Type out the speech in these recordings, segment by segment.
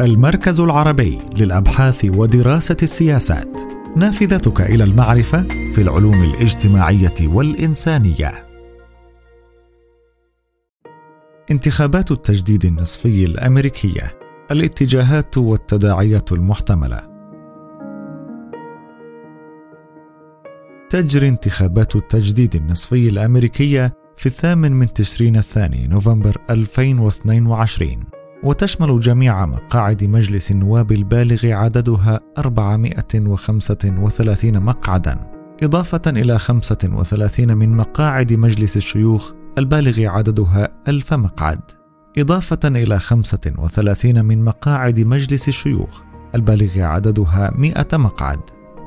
المركز العربي للأبحاث ودراسة السياسات. نافذتك إلى المعرفة في العلوم الاجتماعية والإنسانية. انتخابات التجديد النصفي الأمريكية الاتجاهات والتداعيات المحتملة. تجري انتخابات التجديد النصفي الأمريكية في الثامن من تشرين الثاني نوفمبر 2022 وتشمل جميع مقاعد مجلس النواب البالغ عددها 435 مقعدا إضافة إلى 35 من مقاعد مجلس الشيوخ البالغ عددها ألف مقعد إضافة إلى 35 من مقاعد مجلس الشيوخ البالغ عددها 100 مقعد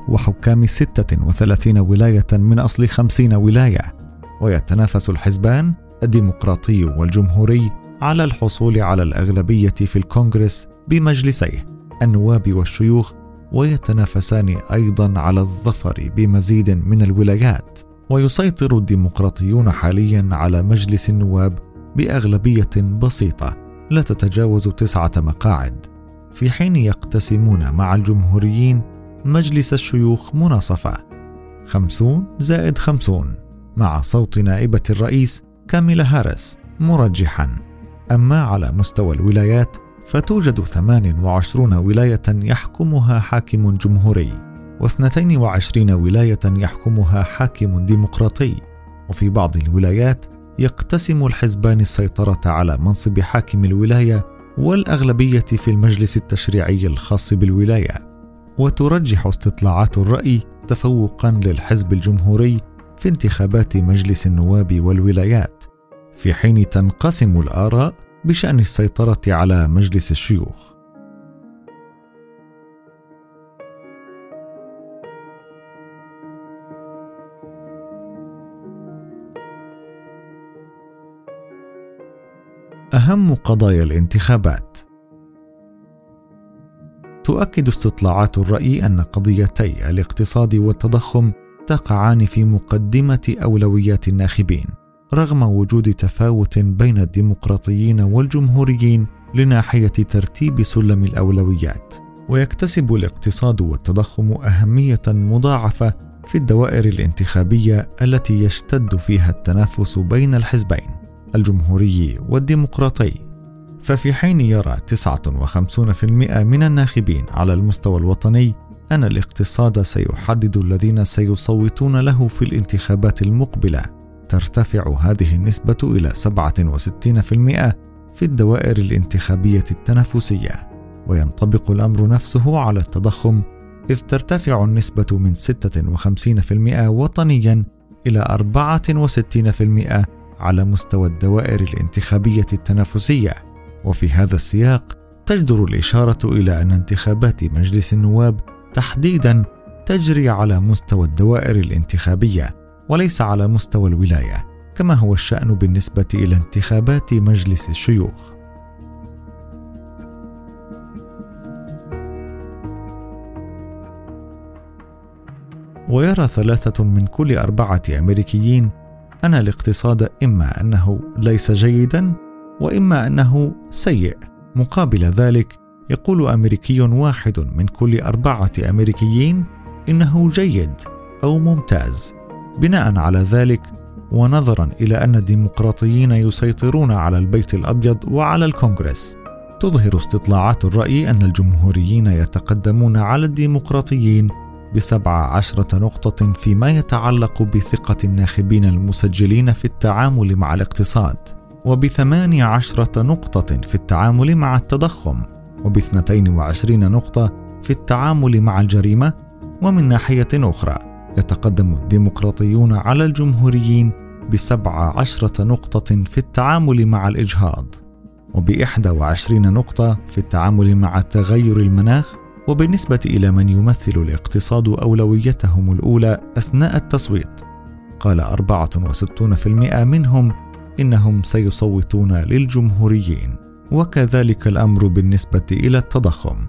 وحكام 36 ولاية من أصل 50 ولاية ويتنافس الحزبان الديمقراطي والجمهوري على الحصول على الأغلبية في الكونغرس بمجلسيه النواب والشيوخ ويتنافسان أيضا على الظفر بمزيد من الولايات. ويسيطر الديمقراطيون حاليا على مجلس النواب بأغلبية بسيطة لا تتجاوز تسعة مقاعد. في حين يقتسمون مع الجمهوريين مجلس الشيوخ مناصفة. خمسون زائد خمسون مع صوت نائبة الرئيس كاميلا هاريس مرجحا. أما على مستوى الولايات فتوجد 28 ولاية يحكمها حاكم جمهوري و22 ولاية يحكمها حاكم ديمقراطي. وفي بعض الولايات يقتسم الحزبان السيطرة على منصب حاكم الولاية والأغلبية في المجلس التشريعي الخاص بالولاية. وترجح استطلاعات الرأي تفوقا للحزب الجمهوري في انتخابات مجلس النواب والولايات. في حين تنقسم الآراء بشأن السيطرة على مجلس الشيوخ. أهم قضايا الانتخابات تؤكد استطلاعات الرأي أن قضيتي الاقتصاد والتضخم تقعان في مقدمة أولويات الناخبين رغم وجود تفاوت بين الديمقراطيين والجمهوريين لناحية ترتيب سلم الأولويات ويكتسب الاقتصاد والتضخم أهمية مضاعفة في الدوائر الانتخابية التي يشتد فيها التنافس بين الحزبين الجمهوري والديمقراطي. ففي حين يرى 59% من الناخبين على المستوى الوطني أن الاقتصاد سيحدد الذين سيصوتون له في الانتخابات المقبلة. ترتفع هذه النسبة إلى 67% في الدوائر الانتخابية التنافسية وينطبق الأمر نفسه على التضخم إذ ترتفع النسبة من 56% وطنيا إلى 64% على مستوى الدوائر الانتخابية التنافسية. وفي هذا السياق تجدر الإشارة إلى أن انتخابات مجلس النواب تحديدا تجري على مستوى الدوائر الانتخابية. وليس على مستوى الولاية كما هو الشأن بالنسبة إلى انتخابات مجلس الشيوخ. ويرى ثلاثة من كل أربعة أمريكيين أن الاقتصاد إما أنه ليس جيدا وإما أنه سيء. مقابل ذلك يقول أمريكي واحد من كل أربعة أمريكيين إنه جيد أو ممتاز. بناء على ذلك ونظرا إلى أن الديمقراطيين يسيطرون على البيت الأبيض وعلى الكونغرس. تظهر استطلاعات الرأي أن الجمهوريين يتقدمون على الديمقراطيين بسبع عشرة نقطة فيما يتعلق بثقة الناخبين المسجلين في التعامل مع الاقتصاد وبثماني عشرة نقطة في التعامل مع التضخم وباثنتين وعشرين نقطة في التعامل مع الجريمة ومن ناحية أخرى يتقدم الديمقراطيون على الجمهوريين بسبع عشرة نقطة في التعامل مع الإجهاض وبإحدى وعشرين نقطة في التعامل مع تغير المناخ وبالنسبة إلى من يمثل الاقتصاد أولويتهم الأولى أثناء التصويت. قال 64% منهم إنهم سيصوتون للجمهوريين وكذلك الأمر بالنسبة إلى التضخم.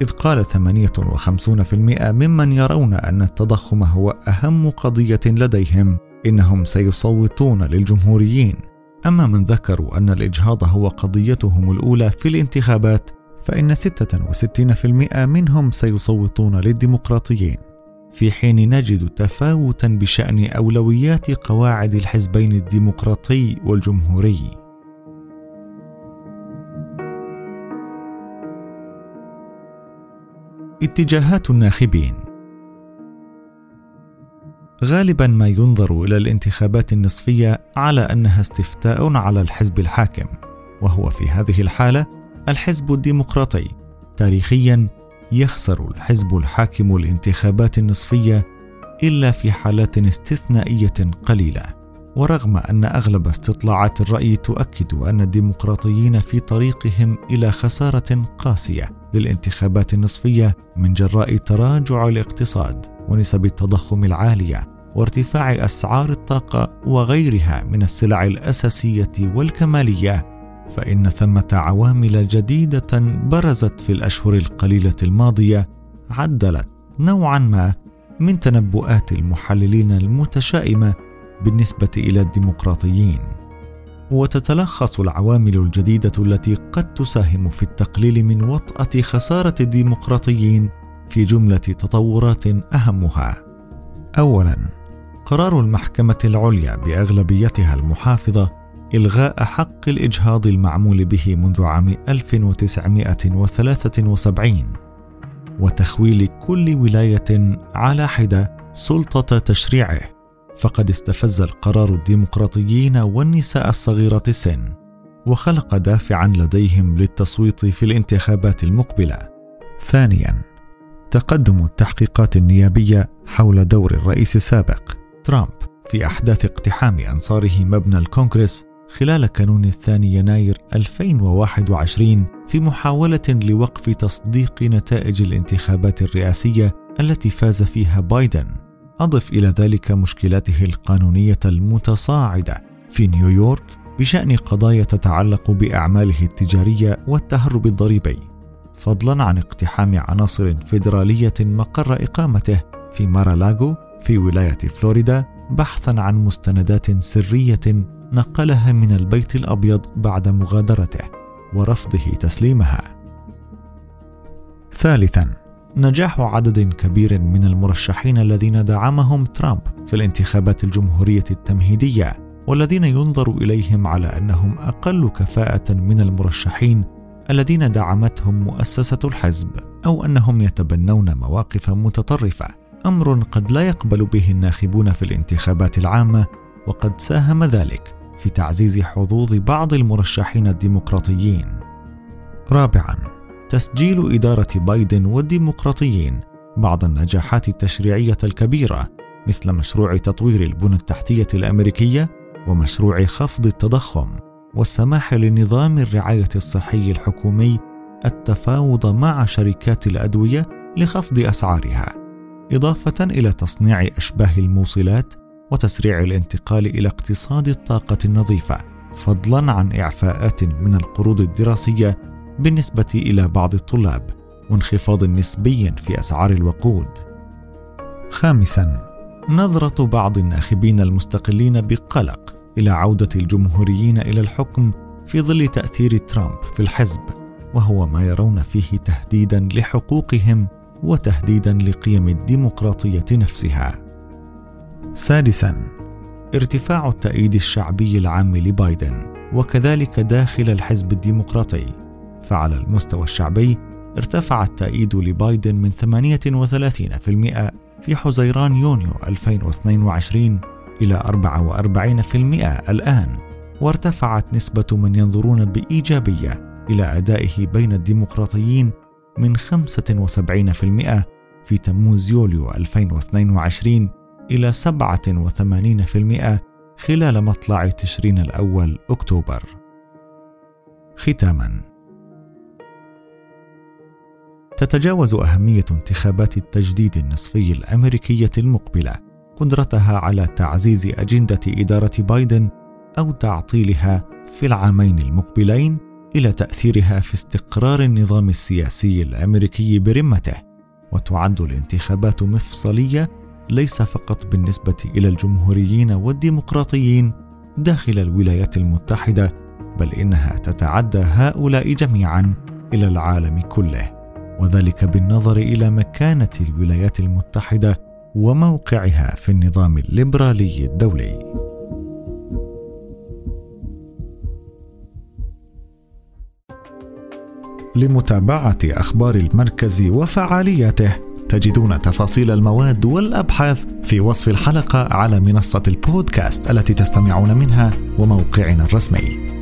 إذ قال 58% ممن يرون أن التضخم هو أهم قضية لديهم إنهم سيصوتون للجمهوريين. أما من ذكروا أن الإجهاض هو قضيتهم الأولى في الانتخابات فإن 66% منهم سيصوتون للديمقراطيين. في حين نجد تفاوتا بشأن أولويات قواعد الحزبين الديمقراطي والجمهوري. اتجاهات الناخبين. غالبا ما ينظر إلى الانتخابات النصفية على أنها استفتاء على الحزب الحاكم وهو في هذه الحالة الحزب الديمقراطي. تاريخيا يخسر الحزب الحاكم الانتخابات النصفية إلا في حالات استثنائية قليلة. ورغم أن أغلب استطلاعات الرأي تؤكد أن الديمقراطيين في طريقهم إلى خسارة قاسية للانتخابات النصفية من جراء تراجع الاقتصاد ونسب التضخم العالية وارتفاع أسعار الطاقة وغيرها من السلع الأساسية والكمالية فإن ثمة عوامل جديدة برزت في الأشهر القليلة الماضية عدلت نوعا ما من تنبؤات المحللين المتشائمة بالنسبة إلى الديمقراطيين وتتلخص العوامل الجديدة التي قد تساهم في التقليل من وطأة خسارة الديمقراطيين في جملة تطورات أهمها. اولا قرار المحكمة العليا بأغلبيتها المحافظة إلغاء حق الإجهاض المعمول به منذ عام 1973 وتخويل كل ولاية على حدة سلطة تشريعه. فقد استفز القرار الديمقراطيين والنساء الصغيرة السن وخلق دافعا لديهم للتصويت في الانتخابات المقبلة ثانيا تقدم التحقيقات النيابية حول دور الرئيس السابق ترامب في أحداث اقتحام أنصاره مبنى الكونغرس خلال كانون الثاني يناير 2021 في محاولة لوقف تصديق نتائج الانتخابات الرئاسية التي فاز فيها بايدن. أضف إلى ذلك مشكلاته القانونية المتصاعدة في نيويورك بشأن قضايا تتعلق بأعماله التجارية والتهرب الضريبي، فضلا عن اقتحام عناصر فيدرالية مقر إقامته في مارالاغو في ولاية فلوريدا بحثا عن مستندات سرية نقلها من البيت الأبيض بعد مغادرته ورفضه تسليمها. ثالثا نجاح عدد كبير من المرشحين الذين دعمهم ترامب في الانتخابات الجمهورية التمهيدية والذين ينظر إليهم على أنهم أقل كفاءة من المرشحين الذين دعمتهم مؤسسة الحزب أو أنهم يتبنون مواقف متطرفة أمر قد لا يقبل به الناخبون في الانتخابات العامة وقد ساهم ذلك في تعزيز حظوظ بعض المرشحين الديمقراطيين. رابعا تسجيل إدارة بايدن والديمقراطيين بعض النجاحات التشريعية الكبيرة مثل مشروع تطوير البنى التحتية الأمريكية ومشروع خفض التضخم والسماح لنظام الرعاية الصحي الحكومي التفاوض مع شركات الأدوية لخفض أسعارها، إضافة إلى تصنيع أشباه الموصلات وتسريع الانتقال إلى اقتصاد الطاقة النظيفة فضلا عن إعفاءات من القروض الدراسية بالنسبة إلى بعض الطلاب وانخفاض نسبي في أسعار الوقود. خامسا نظرة بعض الناخبين المستقلين بقلق إلى عودة الجمهوريين إلى الحكم في ظل تأثير ترامب في الحزب وهو ما يرون فيه تهديدا لحقوقهم وتهديدا لقيم الديمقراطية نفسها. سادسا ارتفاع التأييد الشعبي العام لبايدن وكذلك داخل الحزب الديمقراطي. فعلى المستوى الشعبي ارتفع التأييد لبايدن من 38% في حزيران يونيو 2022 إلى 44% الآن وارتفعت نسبة من ينظرون بإيجابية إلى أدائه بين الديمقراطيين من 75% في تموز يوليو 2022 إلى 87% خلال مطلع تشرين الأول أكتوبر. ختاماً تتجاوز أهمية انتخابات التجديد النصفي الأمريكية المقبلة قدرتها على تعزيز أجندة إدارة بايدن أو تعطيلها في العامين المقبلين إلى تأثيرها في استقرار النظام السياسي الأمريكي برمته، وتعد الانتخابات مفصلية ليس فقط بالنسبة إلى الجمهوريين والديمقراطيين داخل الولايات المتحدة بل إنها تتعدى هؤلاء جميعا إلى العالم كله. وذلك بالنظر إلى مكانة الولايات المتحدة وموقعها في النظام الليبرالي الدولي. لمتابعة أخبار المركز وفعالياته تجدون تفاصيل المواد والأبحاث في وصف الحلقة على منصة البودكاست التي تستمعون منها وموقعنا الرسمي.